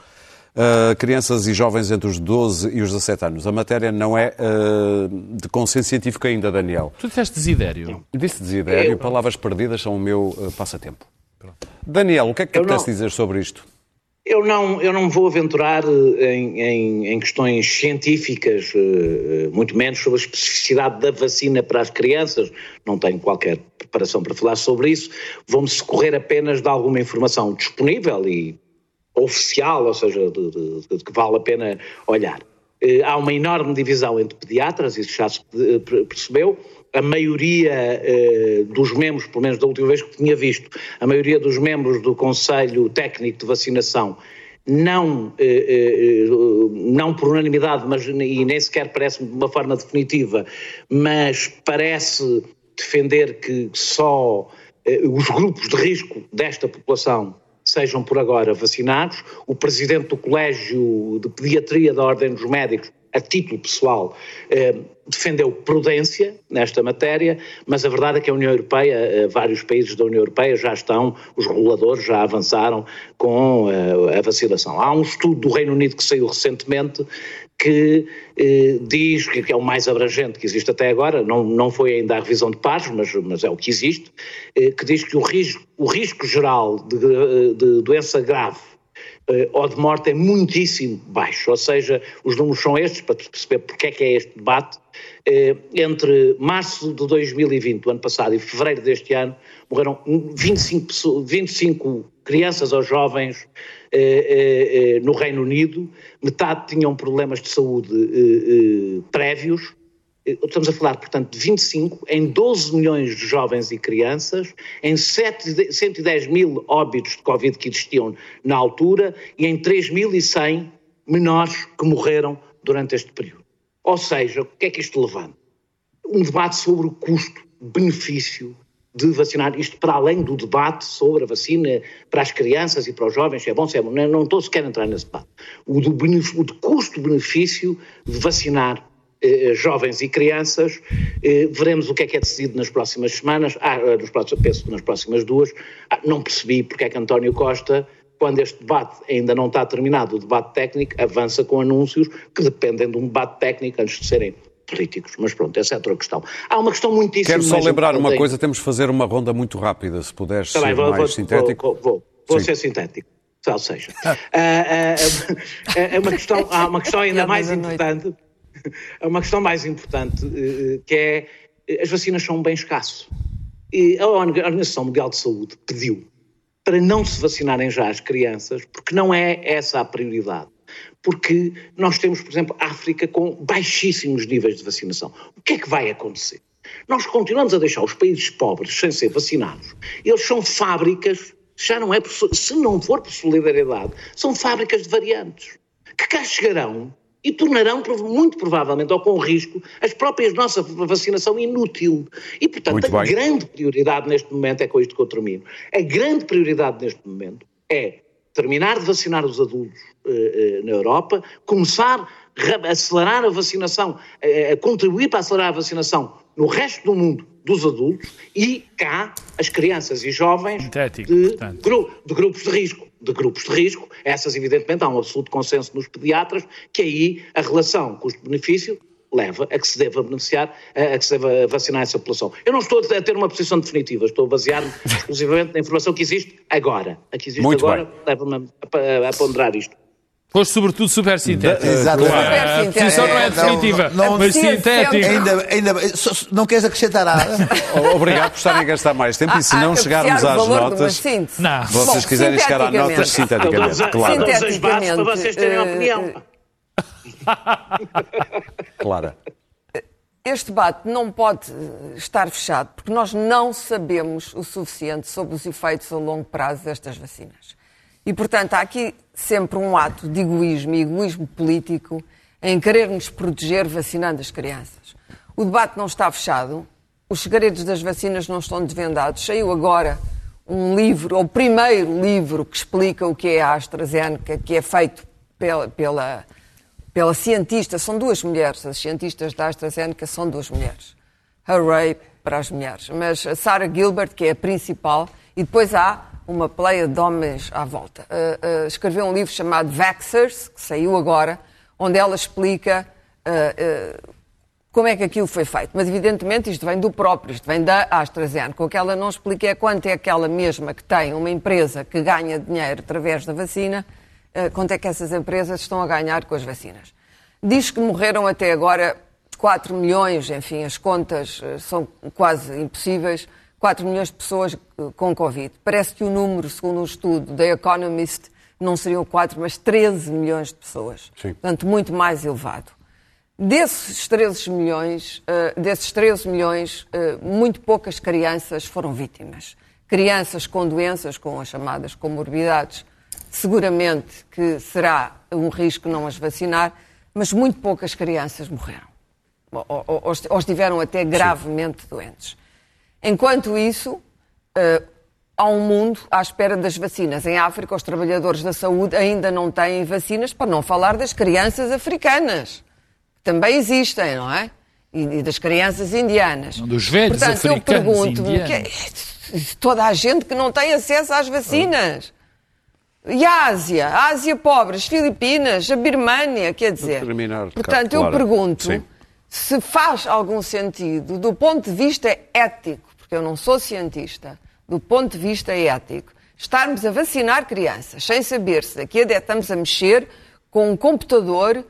Uh, crianças e jovens entre os 12 e os 17 anos. A matéria não é uh, de consenso científico ainda, Daniel. Tu disseste desidério. Disse desidério, Eu- palavras perdidas são o meu uh, passatempo. Daniel, o que é que te apetece dizer sobre isto? Eu não, eu não vou aventurar eh, em, em- em questões científicas, eh, eh, muito menos sobre a especificidade da vacina para as crianças, não tenho qualquer preparação para falar sobre isso. Vou-me socorrer apenas de alguma informação disponível e oficial, ou seja, de, de- de que vale a pena olhar. Há uma enorme divisão entre pediatras, isso já se per- percebeu. A maioria eh, dos membros, pelo menos da última vez que tinha visto, a maioria dos membros do Conselho Técnico de Vacinação não, eh, eh, não por unanimidade, mas e nem sequer parece-me de uma forma definitiva, mas parece defender que só eh, os grupos de risco desta população sejam por agora vacinados. O presidente do Colégio de Pediatria da Ordem dos Médicos, a título pessoal, eh, defendeu prudência nesta matéria, mas a verdade é que a União Europeia, eh, vários países da União Europeia já estão, os reguladores já avançaram com a vacinação. Há um estudo do Reino Unido que saiu recentemente que eh, diz que é o mais abrangente que existe até agora, não, não foi ainda a revisão de pares, mas, mas é o que existe, eh, que diz que o risco, o risco geral de, de doença grave eh, ou de morte é muitíssimo baixo, ou seja, os números são estes, para perceber porque é que é este debate, eh, entre março de 2020, o ano passado, e fevereiro deste ano, morreram 25, 25 crianças ou jovens eh, eh, eh, no Reino Unido, metade tinham problemas de saúde eh, prévios, estamos a falar, portanto, de 25 em 12 milhões de jovens e crianças, em 7, 110 mil óbitos de Covid que existiam na altura e em 3.100 menores que morreram durante este período. Ou seja, o que é que isto levanta? Um debate sobre o custo-benefício de vacinar, isto para além do debate sobre a vacina para as crianças e para os jovens, se é bom, se é bom, não, estou sequer a entrar nesse debate. O, do, custo-benefício de vacinar jovens e crianças. Eh, veremos o que é que é decidido nas próximas semanas, ah, eh, nos próximos, penso nas próximas duas. Ah, não percebi porque é que António Costa, quando este debate ainda não está terminado, o debate técnico, avança com anúncios que dependem de um debate técnico antes de serem políticos. Mas pronto, essa é outra questão. Há uma questão muitíssimo Quero só lembrar uma coisa, temos de fazer uma ronda muito rápida, se puderes tá ser vou, mais vou, sintético. Vou, vou, vou ser sintético. Ou seja, ah. é uma questão, há uma questão ainda mais importante a uma questão mais importante, eh, eh, que é eh, as vacinas são um bem escasso. E a Organização Mundial de Saúde pediu para não se vacinarem já as crianças, porque não é essa a prioridade. Porque nós temos, por exemplo, África com baixíssimos níveis de vacinação. O que é que vai acontecer? Nós continuamos a deixar os países pobres sem ser vacinados. Eles são fábricas, já não é se não for por solidariedade, são fábricas de variantes que cá chegarão e tornarão, muito provavelmente, ou com risco, as próprias nossa vacinação inútil. E, portanto, a grande prioridade neste momento, é com isto que eu termino, a grande prioridade neste momento é terminar de vacinar os adultos uh, uh, na Europa, começar acelerar a vacinação, a contribuir para acelerar a vacinação no resto do mundo dos adultos e cá as crianças e jovens Sintético, de, de, grupos de risco. De grupos de risco, essas evidentemente há um absoluto consenso nos pediatras que aí a relação custo-benefício leva a que se deva beneficiar, a que se deva vacinar essa população. Eu não estou a ter uma posição definitiva, estou a basear-me exclusivamente na informação que existe agora. A que existe Muito agora leva-me a, a ponderar isto. Foste sobretudo super sintético. Exatamente. A posição não é definitiva, Não, não, mas sim, sintético. Ainda, ainda, não queres acrescentar nada? Obrigado por estarem a gastar mais tempo e se Há não chegarmos às valor de uma notas, síntese. Não. vocês Bom, quiserem chegar às notas sinteticamente. sinteticamente, claro. Bases para vocês terem Sinteticamente, opinião. Clara. Este debate não pode estar fechado porque nós não sabemos o suficiente sobre os efeitos a longo prazo destas vacinas. E, portanto, há aqui sempre um ato de egoísmo e egoísmo político em querer nos proteger vacinando as crianças. O debate não está fechado, os segredos das vacinas não estão desvendados. Saiu agora um livro, o primeiro livro que explica o que é a AstraZeneca, que é feito pela, pela, pela cientista, são duas mulheres, as cientistas da AstraZeneca são duas mulheres. Hooray para as mulheres. Mas a Sarah Gilbert, que é a principal, e depois há uma pleia de homens à volta. Uh, uh, escreveu um livro chamado Vaxxers, que saiu agora, onde ela explica uh, como é que aquilo foi feito. Mas, evidentemente, isto vem do próprio, isto vem da AstraZeneca. O que ela não explica é quanto é aquela mesma que tem uma empresa que ganha dinheiro através da vacina, quanto é que essas empresas estão a ganhar com as vacinas. Diz que morreram até agora 4 milhões, enfim, as contas são quase impossíveis, 4 milhões de pessoas com Covid. Parece que o número, segundo um estudo da Economist, não seriam 4, mas 13 milhões de pessoas. Sim. Portanto, muito mais elevado. Desses 13 milhões, uh, desses 13 milhões uh, muito poucas crianças foram vítimas. Crianças com doenças, com as chamadas comorbidades seguramente que será um risco não as vacinar, mas muito poucas crianças morreram. Ou, ou, ou, ou estiveram até gravemente doentes. Enquanto isso, eh, há um mundo à espera das vacinas. Em África, os trabalhadores da saúde ainda não têm vacinas, para não falar das crianças africanas, que também existem, não é? E, e das crianças indianas. Dos velhos Portanto, eu africanos pergunto-me que- toda a gente que não tem acesso às vacinas. E a Ásia? A Ásia pobre, as Filipinas, a Birmânia, quer dizer. terminar, Portanto, eu claro. pergunto Sim. se faz algum sentido, do ponto de vista ético, porque eu não sou cientista, do ponto de vista ético, estarmos a vacinar crianças sem saber se daqui a 10 estamos a mexer com um computador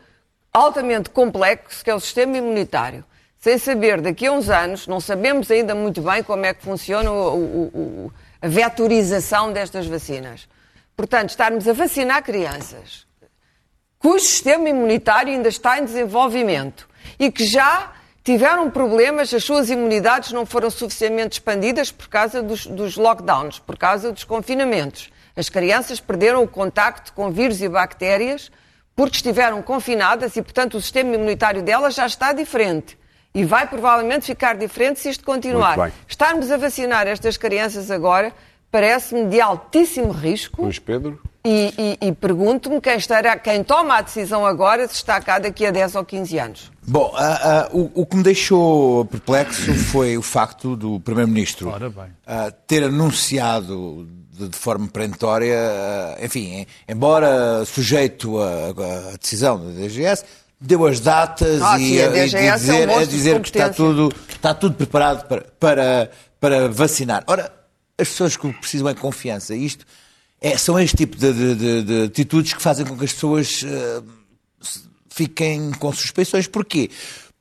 altamente complexo que é o sistema imunitário. Sem saber, daqui a uns anos, não sabemos ainda muito bem como é que funciona o- o- o- a vetorização destas vacinas. Portanto, estarmos a vacinar crianças cujo sistema imunitário ainda está em desenvolvimento e que já tiveram problemas, as suas imunidades não foram suficientemente expandidas por causa dos, dos lockdowns, por causa dos confinamentos. As crianças perderam o contacto com vírus e bactérias porque estiveram confinadas e, portanto, o sistema imunitário delas já está diferente. E vai provavelmente ficar diferente se isto continuar. Estarmos a vacinar estas crianças agora parece-me de altíssimo risco. Luís Pedro? E, e- e pergunto-me quem, estará, quem toma a decisão agora se está cá daqui a 10 ou 15 anos. Bom, ah, ah, o, o que me deixou perplexo foi o facto do Primeiro-Ministro ah, ter anunciado de, de forma perentória, enfim, em- embora sujeito à decisão da DGS, deu as datas Ah, e, a a- e DGS é um dizer, a dizer que está tudo, está tudo preparado para, para, para vacinar. Ora, as pessoas que precisam é de confiança. Isto é, são este tipo de, de- de- de atitudes que fazem com que as pessoas ah, fiquem com suspeições. Porquê?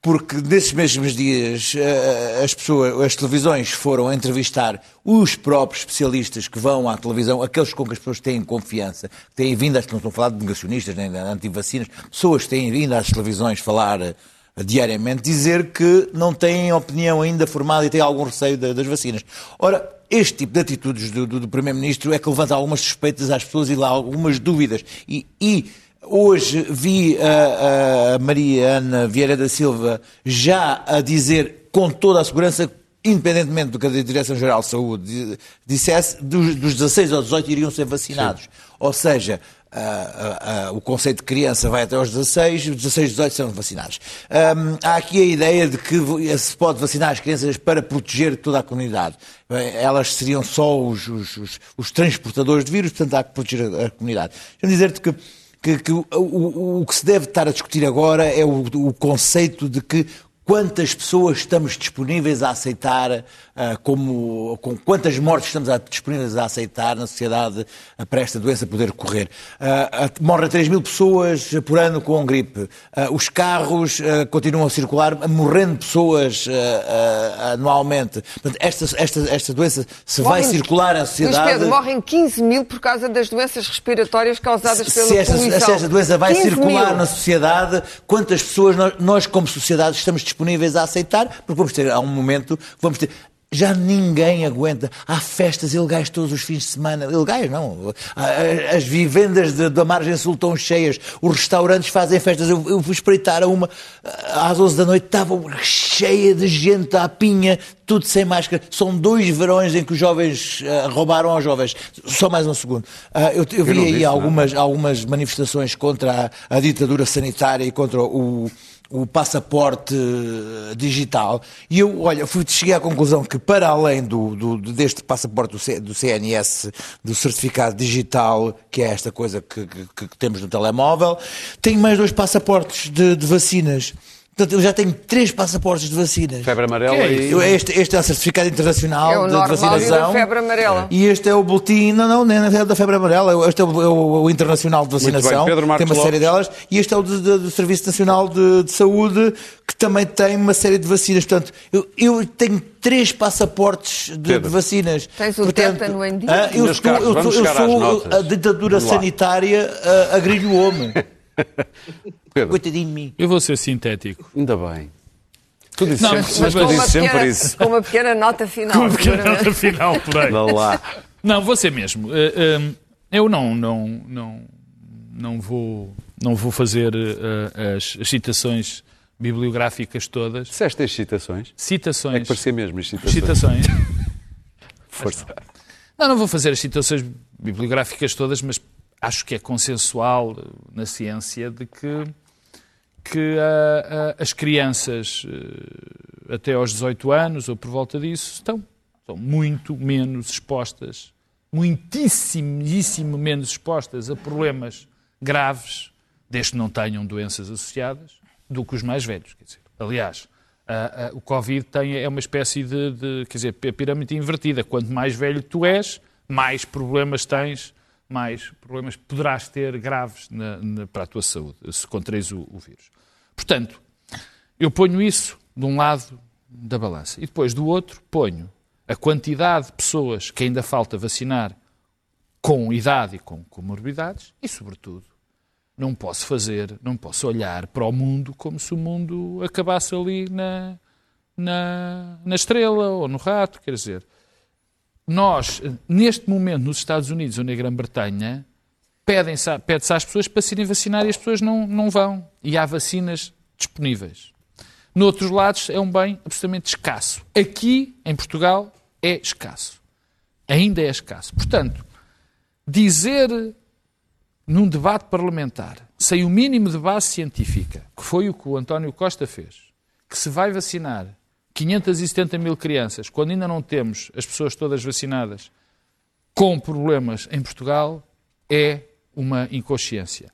Porque nesses mesmos dias eh, as pessoas, as televisões foram entrevistar os próprios especialistas que vão à televisão, aqueles com que as pessoas têm confiança, que têm vindo, acho que não estou a falar de negacionistas nem de antivacinas, pessoas que têm vindo às televisões falar eh, diariamente, dizer que não têm opinião ainda formada e têm algum receio da- das vacinas. Ora, este tipo de atitudes do, do- do Primeiro-Ministro é que levanta algumas suspeitas às pessoas e lá algumas dúvidas. E, e hoje vi a, a Maria Ana Vieira da Silva já a dizer com toda a segurança, independentemente do que a Direção-Geral de Saúde di- dissesse, dos, dos 16 aos 18 iriam ser vacinados. Ou seja, a- a- a- o conceito de criança vai até aos 16, os 16 e 18 são vacinados. Hum, há aqui a ideia de que vo- se pode vacinar as crianças para proteger toda a comunidade. Bem, Elas seriam só os, os- os- os transportadores de vírus, portanto há que proteger a, a comunidade. Deixa-me dizer-te que, que- que o, o- o que se deve estar a discutir agora é o, o conceito de que quantas pessoas estamos disponíveis a aceitar, ah, como, com quantas mortes estamos disponíveis a aceitar na sociedade ah, para esta doença poder correr. Ah, morrem 3 mil pessoas por ano com gripe. Os carros continuam a circular, morrendo pessoas anualmente. Portanto, esta, esta, esta doença se vai Morrem- circular na sociedade. Pedro, morrem 15 mil por causa das doenças respiratórias causadas pela se esta, poluição. se esta doença vai 15 circular mil. na sociedade, quantas pessoas nós, nós, como sociedade, estamos disponíveis a aceitar? Porque vamos ter, há um momento, que vamos ter. Já ninguém aguenta. Há festas ilegais todos os fins de semana. Ilegais, não. As vivendas da margem sul estão cheias. Os restaurantes fazem festas. Eu, eu fui espreitar a uma às 11 da noite, estava cheia de gente à pinha, tudo sem máscara. São dois verões em que os jovens ah, roubaram aos jovens. Só mais um segundo. Ah, eu, eu vi não aí algumas, algumas manifestações contra a, a ditadura sanitária e contra o, o passaporte eh, digital. E eu, olha, fui, cheguei à conclusão que, para além do, do- deste passaporte do, C- do CNS, do certificado digital, que é esta coisa que, que- que temos no telemóvel, tenho mais dois passaportes de, de vacinas. Portanto, eu já tenho três passaportes de vacinas. Febre amarela Que é e. Eu- Este, este é o certificado internacional É o de normal e o da vacinação. febre amarela. E este é o boletim, não, não, nem é da febre amarela, este é o, é o- o internacional de bem. vacinação, Pedro tem uma série Lopes. delas, e este é o do, do- do Serviço Nacional de, de Saúde, que também tem uma série de vacinas. Portanto, eu, eu tenho três passaportes de, de vacinas. Tens o Portanto, tétano em dia? ah, eu Meus estou, caros, eu eu sou notas. a ditadura sanitária a, a grilho homem. Pedro, Coitadinho de mim. Eu vou ser sintético. ainda bem. Tu dizes Não, sempre, mas- mas mas uma sempre pequena, isso. com uma pequena nota final. Com a pequena nota final, por aí. Vá lá. Não, vou ser mesmo. Eh, eh, eu não, não, não, não, vou, não vou fazer uh, as, as citações bibliográficas todas. Disseste as citações? Citações. É que parecia mesmo as citações. Citações. Força. Não, não vou fazer as citações bibliográficas todas, mas acho que é consensual na ciência de que, que uh, uh, as crianças uh, até aos 18 anos ou por volta disso estão, estão muito menos expostas, muitíssimo menos expostas a problemas graves, desde que não tenham doenças associadas, do que os mais velhos. Quer dizer, aliás, o Covid tem, é uma espécie de, de, quer dizer, pirâmide invertida. Quanto mais velho tu és, mais problemas tens, mais problemas poderás ter graves na, na, para a tua saúde, se contraís o, o, vírus. Portanto, eu ponho isso de um lado da balança. E depois, do outro, ponho a quantidade de pessoas que ainda falta vacinar com idade e com comorbidades e, sobretudo, não posso fazer, não posso olhar para o mundo como se o mundo acabasse ali na, na, na estrela ou no rato, quer dizer. Nós, neste momento, nos Estados Unidos ou na Grã-Bretanha, pede-se às pessoas para serem vacinadas e as pessoas não, não vão. E há vacinas disponíveis. Noutros lados é um bem absolutamente escasso. Aqui, em Portugal, é escasso. Ainda é escasso. Portanto, dizer num debate parlamentar, sem o mínimo de base científica, que foi o que o António Costa fez, que se vai vacinar 570 mil crianças, quando ainda não temos as pessoas todas vacinadas, com problemas em Portugal, é uma inconsciência.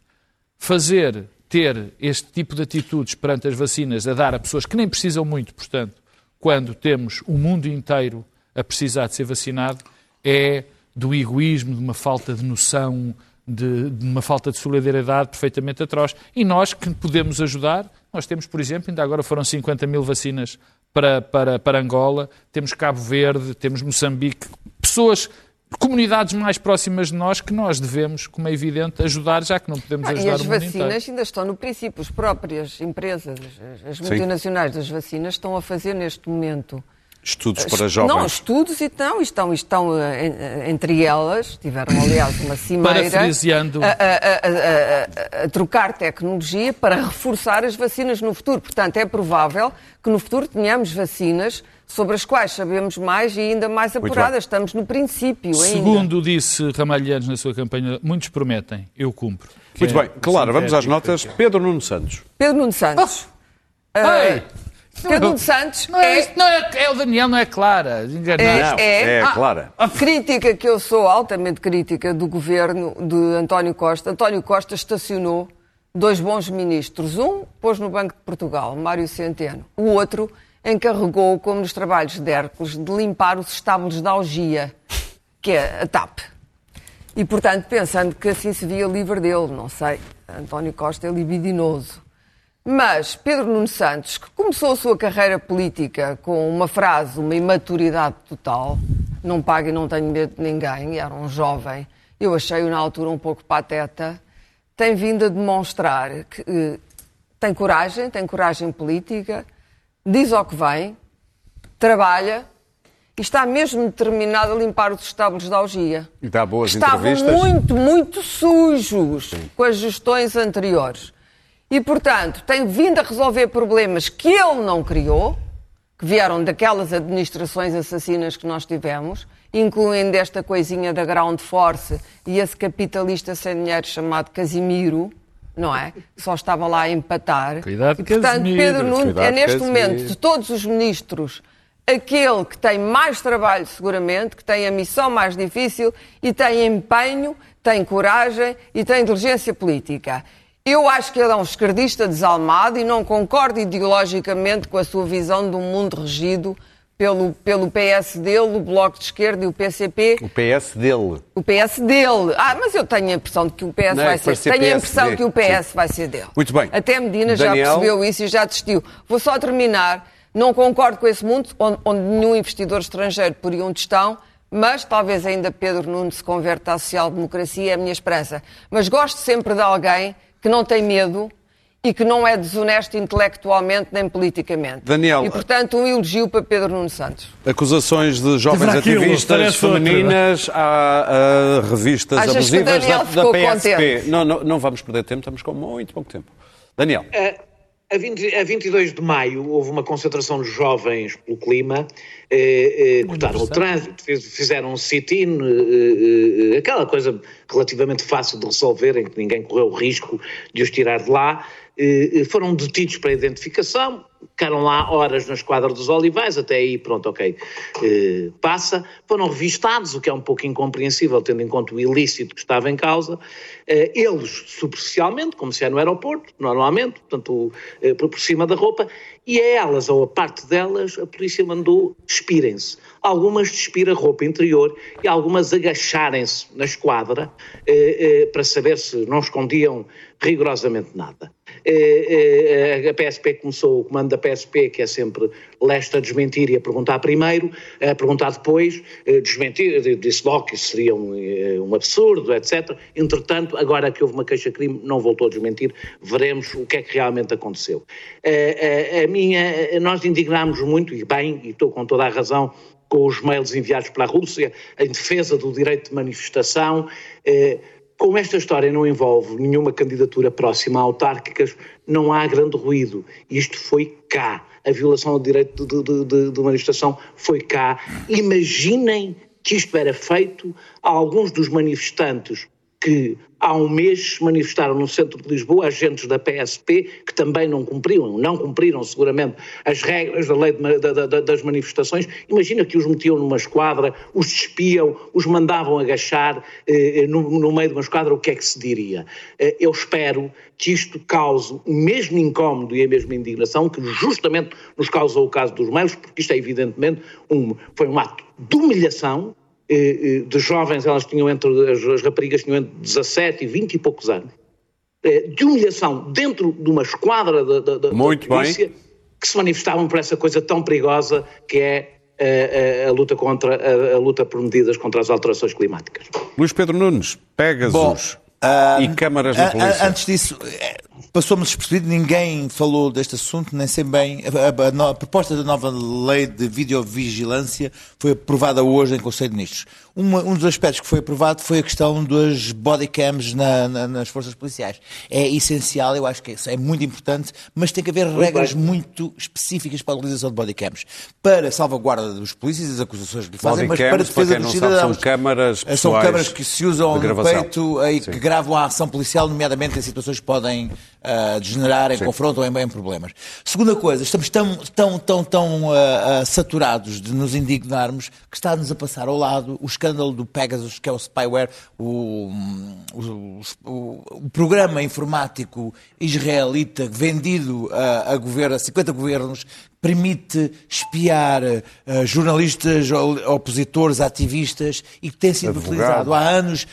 Fazer, ter este tipo de atitudes perante as vacinas a dar a pessoas que nem precisam muito, portanto, quando temos o mundo inteiro a precisar de ser vacinado, é do egoísmo, de uma falta de noção de, de, uma falta de solidariedade perfeitamente atroz. E nós que podemos ajudar, nós temos, por exemplo, ainda agora foram 50 mil vacinas para, para, para Angola, temos Cabo Verde, temos Moçambique, pessoas comunidades mais próximas de nós que nós devemos, como é evidente, ajudar, já que não podemos ajudar ah, E as o vacinas ainda estão no princípio. As próprias empresas, as multinacionais Sim. das vacinas, estão a fazer neste momento Estudos para jovens. Não, estudos e estão, estão, estão eh, entre elas, tiveram aliás uma cimeira a, a, a, a, trocar tecnologia para reforçar as vacinas no futuro. Portanto, é provável que no futuro tenhamos vacinas sobre as quais sabemos mais e ainda mais apuradas. Estamos no princípio ainda. Segundo disse Ramalhianos na sua campanha, muitos prometem, eu cumpro. Muito é, bem, claro, vamos às notas. Pedro Nuno Santos. Pedro Nuno Santos. Oh. Uh, Pedro Santos não é, é, não é, é, o Daniel, não é Clara. É, é, é Clara. A, a crítica que eu sou altamente crítica do governo de António Costa. António Costa estacionou dois bons ministros. Um pôs no Banco de Portugal, Mário Centeno. O outro encarregou, como nos trabalhos de Hércules, de limpar os estábulos da algia, que é a TAP. E, portanto, pensando que assim se via livre dele, não sei. António Costa é libidinoso. Mas Pedro Nuno Santos, que começou a sua carreira política com uma frase, uma imaturidade total, não pago e não tenho medo de ninguém, era um jovem, eu achei-o na altura um pouco pateta, tem vindo a demonstrar que eh, tem coragem, tem coragem política, diz ao que vem, trabalha e está mesmo determinado a limpar os estábulos de algia. E dá boas Estavam entrevistas. muito, muito sujos Sim. com as gestões anteriores. E, portanto, tem vindo a resolver problemas que ele não criou, que vieram daquelas administrações assassinas que nós tivemos, incluindo esta coisinha da Ground Force e esse capitalista sem dinheiro chamado Casimiro, não é? Que só estava lá a empatar. Cuidado, e, portanto, Casimiro. Pedro Nuno Cuidado, é neste Casimiro. momento, de todos os ministros, aquele que tem mais trabalho, seguramente, que tem a missão mais difícil e tem empenho, tem coragem e tem inteligência política. Eu acho que ele é um esquerdista desalmado e não concordo ideologicamente com a sua visão de um mundo regido pelo, pelo PS dele, o Bloco de Esquerda e o PCP. O PS dele. O PS dele. Ah, mas eu tenho a impressão de que o PS Não, vai é ser. ser Tenho a PSD. impressão que o PS Sim. vai ser dele. Muito bem. Até Medina já Daniel? percebeu isso e já desistiu. Vou só terminar. Não concordo com esse mundo onde, onde nenhum investidor estrangeiro poria um tostão. Mas talvez ainda Pedro Nuno se converta à social-democracia, é a minha esperança. Mas gosto sempre de alguém que não tem medo e que não é desonesto intelectualmente nem politicamente. Daniel, E, portanto, um elogio para Pedro Nuno Santos. Acusações de jovens aquilo, ativistas femininas a, a revistas Achas que o abusivas da, Daniel da ficou PSP. contente? Não, não, não vamos perder tempo, estamos com muito pouco tempo. Daniel, A, 20 a 22 de maio houve uma concentração de jovens pelo clima, eh, eh, cortaram o trânsito, fiz- fizeram um sit-in, eh, eh, aquela coisa relativamente fácil de resolver, em que ninguém correu o risco de os tirar de lá. Eh, eh, foram detidos para identificação, ficaram lá horas na esquadra dos Olivais, até aí, pronto, ok, eh, passa. Foram revistados, o que é um pouco incompreensível, tendo em conta o ilícito que estava em causa. Eles, superficialmente, como se é no aeroporto, normalmente, portanto, por cima da roupa, e a elas, ou a parte delas, a polícia mandou despirem-se. Algumas despir a roupa interior e algumas agacharem-se na esquadra eh, eh, para saber se não escondiam rigorosamente nada. Eh, eh, a PSP começou, o comando da PSP, que é sempre leste a desmentir e a perguntar primeiro, a perguntar depois, eh, desmentir, disse logo que isso seria um, eh, um absurdo, etc. Entretanto, agora que houve uma queixa-crime, não voltou a desmentir, veremos o que é que realmente aconteceu. A minha, nós indignámos muito, e bem, e estou com toda a razão, com os mails enviados para a Rússia em defesa do direito de manifestação. Eh, como esta história não envolve nenhuma candidatura próxima a autárquicas, não há grande ruído. Isto foi cá. A violação do direito de, de- de- de manifestação foi cá. Imaginem que isto era feito a alguns dos manifestantes que há um mês manifestaram no centro de Lisboa agentes da PSP que também não cumpriram, não cumpriram seguramente as regras da lei de da- da- das manifestações. Imagina que os metiam numa esquadra, os despiam, os mandavam agachar eh, no, no meio de uma esquadra, o que é que se diria? Eh, eu espero que isto cause o mesmo incómodo e a mesma indignação que justamente nos causou o caso dos mails, porque isto é evidentemente um, foi um ato de humilhação, eh, eh, de jovens, elas tinham entre, as, as raparigas tinham entre 17 e 20 e poucos anos, eh, de humilhação dentro de uma esquadra da, da, da Muito da polícia que se manifestavam por essa coisa tão perigosa que é eh, a, a luta contra a, a luta por medidas contra as alterações climáticas. Luís Pedro Nunes, Pegasus e câmaras na A- a- polícia. Antes disso, eh, passou-me despercebido, ninguém falou deste assunto, nem sei bem. A, a- a a proposta da nova lei de videovigilância foi aprovada hoje em Conselho de Ministros. Uma- um dos aspectos que foi aprovado foi a questão das bodycams na, na, nas forças policiais. É essencial, eu acho que isso é muito importante, mas tem que haver regras bem. muito específicas para a utilização de bodycams. Para salvaguarda dos polícias e das acusações que lhe fazem, mas para a defesa dos não sabe, cidadãos. são câmaras São pessoais câmaras que se usam no peito e Sim. que gravam a ação policial, nomeadamente em situações que podem ah, degenerar em Sim. confronto ou em, em problemas. Segunda coisa, estamos tão, tão, tão, tão ah, saturados de nos indignarmos que está-nos a passar ao lado o escândalo do Pegasus, que é o spyware, o, o, o- o programa informático israelita vendido a, a, governo, a 50 governos, permite espiar ah, jornalistas, opositores, ativistas e que tem sido Advogados. utilizado há anos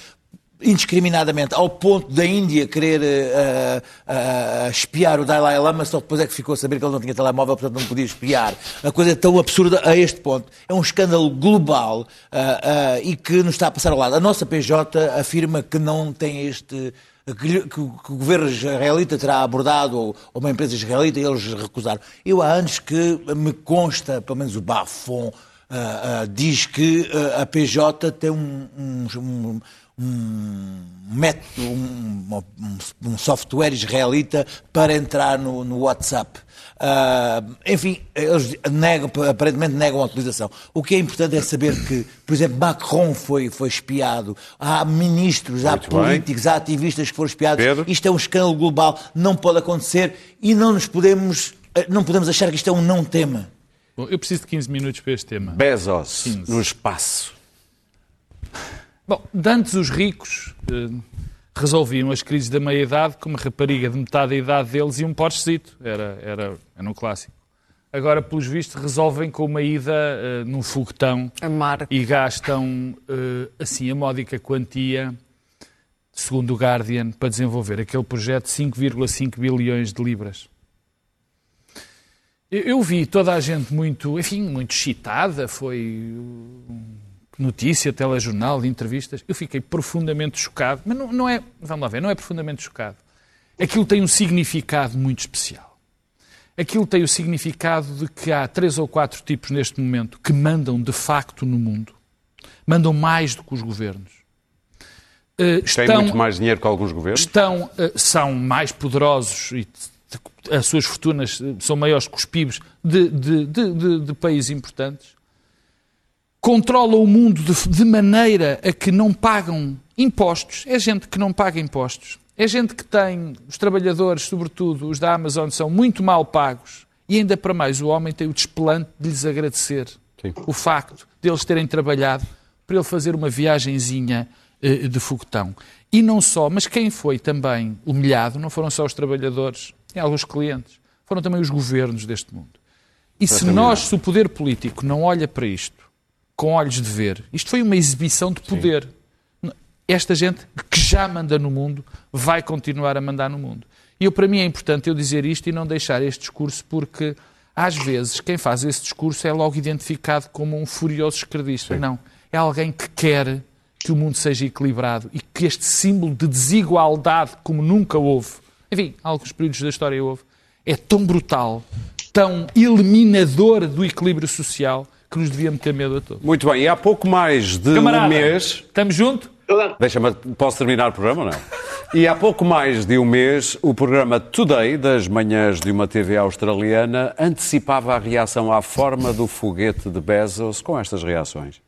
indiscriminadamente, ao ponto da Índia querer eh, eh, espiar o Dalai Lama, só depois é que ficou a saber que ele não tinha telemóvel, portanto não podia espiar. A coisa é tão absurda a este ponto. É um escândalo global eh, e que nos está a passar ao lado. A nossa PJ afirma que não tem este que, que o que o governo israelita terá abordado, ou, ou uma empresa israelita, e eles recusaram. Eu há anos que me consta, pelo menos o Bafon, ah, ah, diz que ah, a PJ tem um, um, um, um método, um, um- um software israelita para entrar no, no WhatsApp. Ah, enfim, eles negam, aparentemente negam a utilização. O que é importante é saber que, por exemplo, Macron foi, foi espiado, há ministros, há Muito bem. políticos, há ativistas que foram espiados. Pedro? Isto é um escândalo global, não pode acontecer e não nos podemos, eh, não podemos achar que isto é um não tema. Bom, eu preciso de 15 minutos para este tema. Bezos, 15. no espaço. Bom, de antes os ricos eh, resolviam as crises da meia-idade com uma rapariga de metade da idade deles e um Porschezito. Era, era, era um clássico. Agora, pelos vistos, resolvem com uma ida eh, num foguetão A mar. e gastam, eh, assim, a módica quantia, segundo o Guardian, para desenvolver aquele projeto de 5,5 bilhões de libras. Eu, eu vi toda a gente muito, enfim, muito excitada, foi notícia, telejornal, entrevistas. Eu fiquei profundamente chocado, mas não, não é, vamos lá ver, não é profundamente chocado. aquilo tem um significado muito especial. Aquilo tem o significado de que há três ou quatro tipos neste momento que mandam de facto no mundo. Mandam mais do que os governos. Uh, Tem muito mais dinheiro que alguns governos? Estão, uh, são mais poderosos e as suas fortunas uh, são maiores que os PIBs de, de, de, de países importantes. Controlam o mundo de maneira a que não pagam impostos. É gente que não paga impostos. É gente que tem, os trabalhadores, sobretudo os da Amazon, são muito mal pagos. E ainda para mais, o homem tem o desplante de lhes agradecer Sim. o facto de eles terem trabalhado para ele fazer uma viagenzinha eh, de foguetão. E não só, mas quem foi também humilhado não foram só os trabalhadores e alguns clientes, foram também os governos deste mundo. E se nós, se o poder político não olha para isto com olhos de ver, isto foi uma exibição de poder. Sim esta gente que já manda no mundo vai continuar a mandar no mundo. E eu, para mim é importante eu dizer isto e não deixar este discurso porque às vezes quem faz esse discurso é logo identificado como um furioso esquerdista. Não, é alguém que quer que o mundo seja equilibrado e que este símbolo de desigualdade como nunca houve, enfim, alguns períodos da história houve, é tão brutal, tão eliminador do equilíbrio social que nos devia meter medo a todos. Muito bem, e há pouco mais de Camarada, um mês... Estamos juntos? Deixa-me, posso terminar o programa ou não? E há pouco mais de um mês, o programa Today, das manhãs de uma TV australiana, antecipava a reação à forma do foguete de Bezos com estas reações.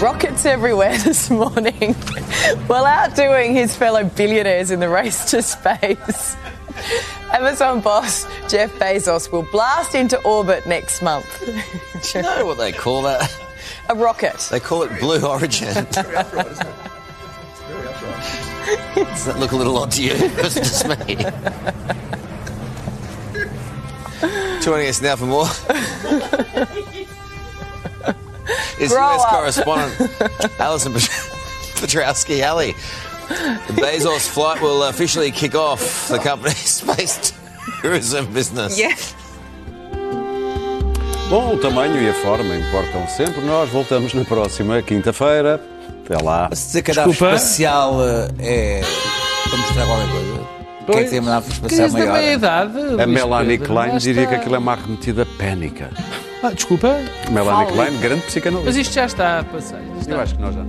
Rockets everywhere this morning, while outdoing his fellow billionaires in the race to space. Amazon boss Jeff Bezos will blast into orbit next month. Do you know what they call that? A rocket. They call it Blue Origin. Does that look a little odd to you? It's just me. Joining us now for more is Grow US up. correspondent Alison Petrowski. Ali, the Bezos flight will officially kick off the company's space tourism business. Yeah. Bom, o tamanho e a forma importam sempre. Nós voltamos na próxima quinta-feira. Até lá. Se a espacial eh, é para mostrar qualquer coisa. Quem é que tem uma nave espacial maior? A Melanie Pedro, Klein diria está. que aquilo é uma arremetida pénica. Ah, desculpa. Melanie. Klein, grande Mas psicanalista. isto já está a passar. Isto Eu está- acho que nós já.